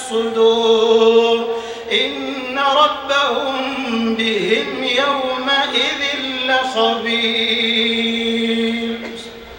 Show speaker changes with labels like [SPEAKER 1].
[SPEAKER 1] الصدور. إن ربهم بهم يومئذ لخبير.